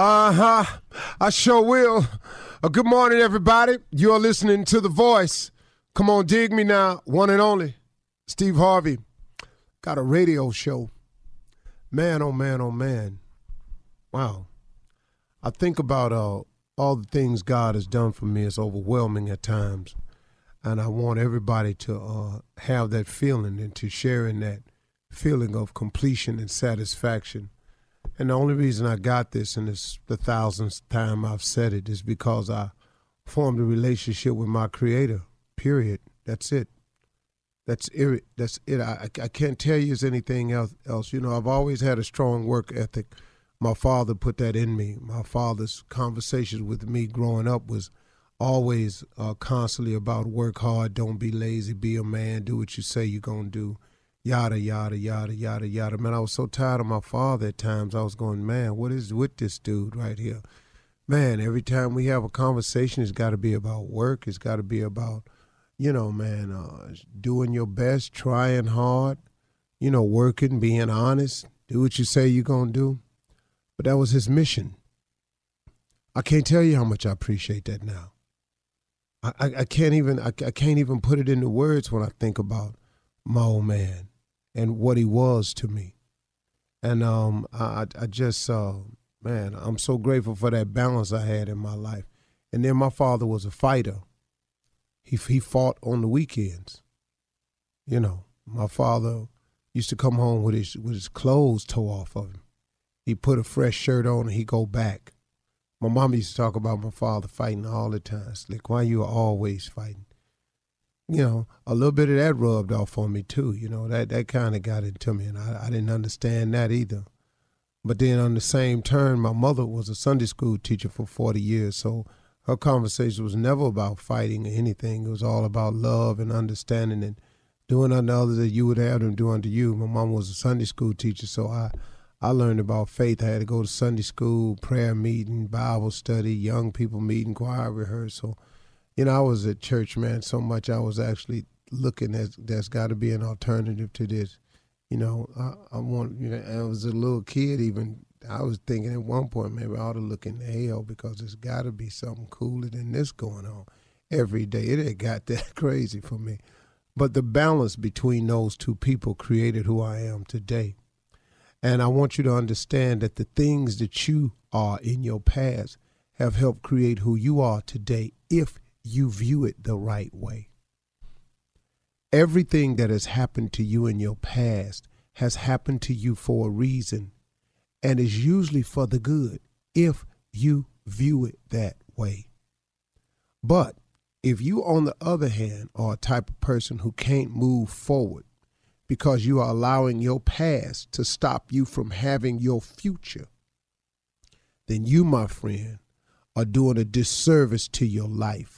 Uh huh. I sure will. Uh, good morning, everybody. You're listening to The Voice. Come on, dig me now. One and only. Steve Harvey. Got a radio show. Man, oh man, oh man. Wow. I think about uh, all the things God has done for me. It's overwhelming at times. And I want everybody to uh, have that feeling and to share in that feeling of completion and satisfaction. And the only reason I got this, and it's the thousandth time I've said it, is because I formed a relationship with my Creator. Period. That's it. That's it. That's it. I, I can't tell you it's anything else, else. You know, I've always had a strong work ethic. My father put that in me. My father's conversations with me growing up was always uh, constantly about work hard, don't be lazy, be a man, do what you say you're gonna do yada yada yada yada yada. Man, I was so tired of my father at times. I was going, man, what is with this dude right here? Man, every time we have a conversation, it's got to be about work. It's got to be about, you know, man, uh, doing your best, trying hard, you know, working, being honest, do what you say you're gonna do. But that was his mission. I can't tell you how much I appreciate that now. I, I, I can't even I, I can't even put it into words when I think about my old man and what he was to me. And um, I, I just, uh, man, I'm so grateful for that balance I had in my life. And then my father was a fighter. He he fought on the weekends. You know, my father used to come home with his with his clothes tore off of him. He put a fresh shirt on and he go back. My mom used to talk about my father fighting all the time. It's like, why you always fighting? You know, a little bit of that rubbed off on me too. You know, that that kind of got into me, and I, I didn't understand that either. But then on the same turn, my mother was a Sunday school teacher for 40 years, so her conversation was never about fighting or anything. It was all about love and understanding and doing unto others that you would have them do unto you. My mom was a Sunday school teacher, so I I learned about faith. I had to go to Sunday school, prayer meeting, Bible study, young people meeting, choir rehearsal you know, I was at church, man, so much I was actually looking at there's got to be an alternative to this. You know, I, I want you know, I was a little kid even. I was thinking at one point maybe I ought to look in the hell because there's got to be something cooler than this going on every day. It had got that crazy for me. But the balance between those two people created who I am today. And I want you to understand that the things that you are in your past have helped create who you are today if you view it the right way. Everything that has happened to you in your past has happened to you for a reason and is usually for the good if you view it that way. But if you, on the other hand, are a type of person who can't move forward because you are allowing your past to stop you from having your future, then you, my friend, are doing a disservice to your life.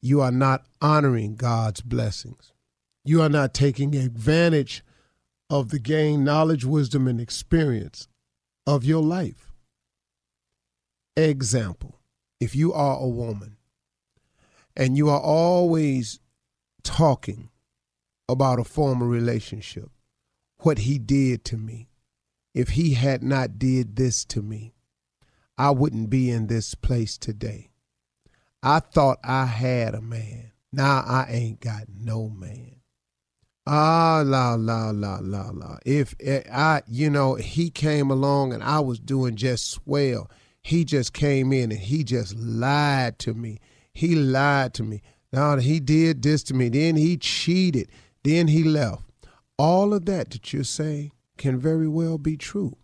You are not honoring God's blessings. You are not taking advantage of the gain knowledge, wisdom, and experience of your life. Example if you are a woman and you are always talking about a former relationship, what he did to me. If he had not did this to me, I wouldn't be in this place today. I thought I had a man. Now I ain't got no man. Ah, la, la, la, la, la. If eh, I, you know, he came along and I was doing just swell, he just came in and he just lied to me. He lied to me. Now he did this to me. Then he cheated. Then he left. All of that that you're saying can very well be true.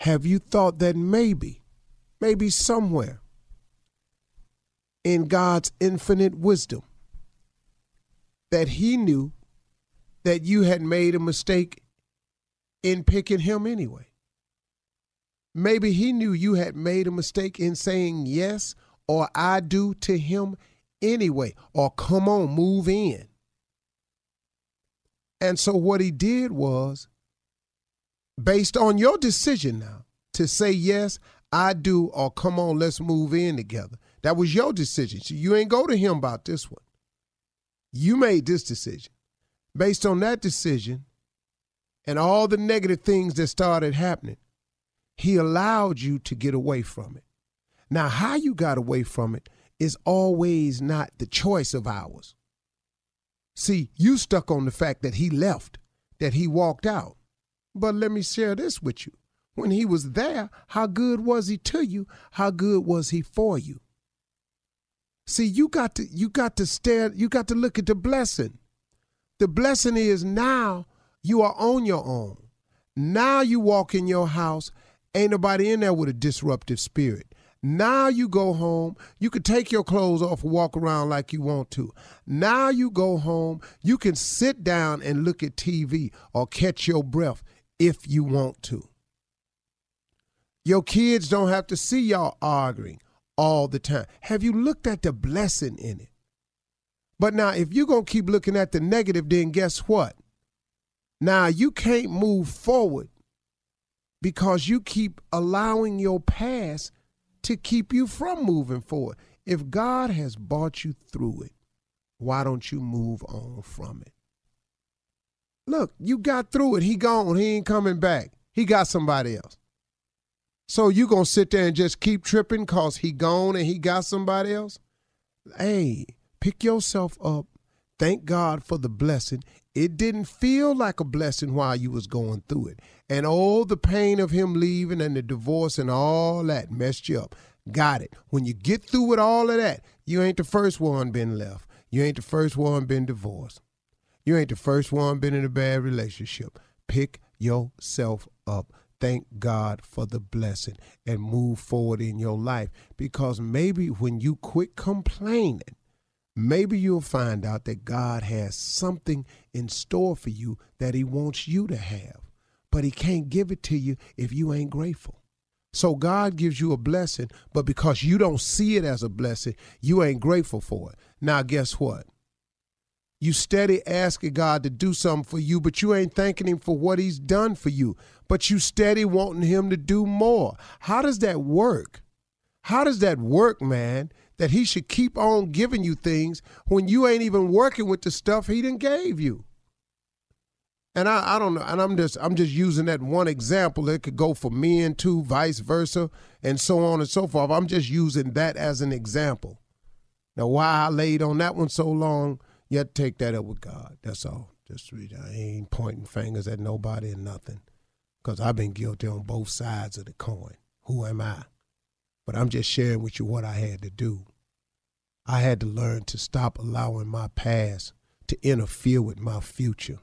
Have you thought that maybe, maybe somewhere in God's infinite wisdom, that he knew that you had made a mistake in picking him anyway? Maybe he knew you had made a mistake in saying yes or I do to him anyway, or come on, move in. And so what he did was, based on your decision now to say yes, I do, or come on, let's move in together. That was your decision. So you ain't go to him about this one. You made this decision. Based on that decision and all the negative things that started happening, he allowed you to get away from it. Now, how you got away from it is always not the choice of ours. See, you stuck on the fact that he left, that he walked out. But let me share this with you. When he was there, how good was he to you? How good was he for you? See, you got to you got to stare, you got to look at the blessing. The blessing is now you are on your own. Now you walk in your house Ain't nobody in there with a disruptive spirit. Now you go home. You can take your clothes off and walk around like you want to. Now you go home. You can sit down and look at TV or catch your breath if you want to. Your kids don't have to see y'all arguing all the time. Have you looked at the blessing in it? But now, if you're going to keep looking at the negative, then guess what? Now you can't move forward because you keep allowing your past to keep you from moving forward. If God has brought you through it, why don't you move on from it? Look, you got through it. He gone. He ain't coming back. He got somebody else. So you gonna sit there and just keep tripping cause he gone and he got somebody else? Hey, pick yourself up. Thank God for the blessing. It didn't feel like a blessing while you was going through it and all the pain of him leaving and the divorce and all that messed you up. Got it. When you get through with all of that, you ain't the first one been left. You ain't the first one been divorced. You ain't the first one been in a bad relationship. Pick yourself up. Thank God for the blessing and move forward in your life because maybe when you quit complaining, maybe you'll find out that God has something in store for you that He wants you to have but he can't give it to you if you ain't grateful. So God gives you a blessing, but because you don't see it as a blessing, you ain't grateful for it. Now, guess what? You steady asking God to do something for you, but you ain't thanking him for what he's done for you. But you steady wanting him to do more. How does that work? How does that work, man? that he should keep on giving you things when you ain't even working with the stuff he done gave you. And I, I don't know, and I'm just I'm just using that one example. It could go for men too, vice versa, and so on and so forth. I'm just using that as an example. Now, why I laid on that one so long, you have to take that up with God. That's all. Just read. I ain't pointing fingers at nobody and nothing, because I've been guilty on both sides of the coin. Who am I? But I'm just sharing with you what I had to do. I had to learn to stop allowing my past to interfere with my future.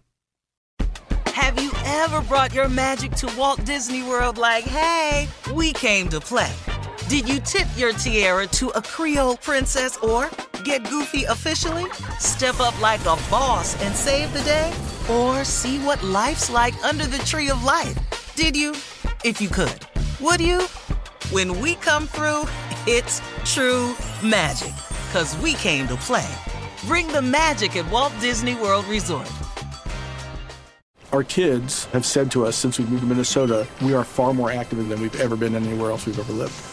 Have you ever brought your magic to Walt Disney World like, hey, we came to play? Did you tip your tiara to a Creole princess or get goofy officially? Step up like a boss and save the day? Or see what life's like under the tree of life? Did you? If you could. Would you? When we come through, it's true magic. Cause we came to play. Bring the magic at Walt Disney World Resort. Our kids have said to us since we moved to Minnesota, we are far more active than we've ever been anywhere else we've ever lived.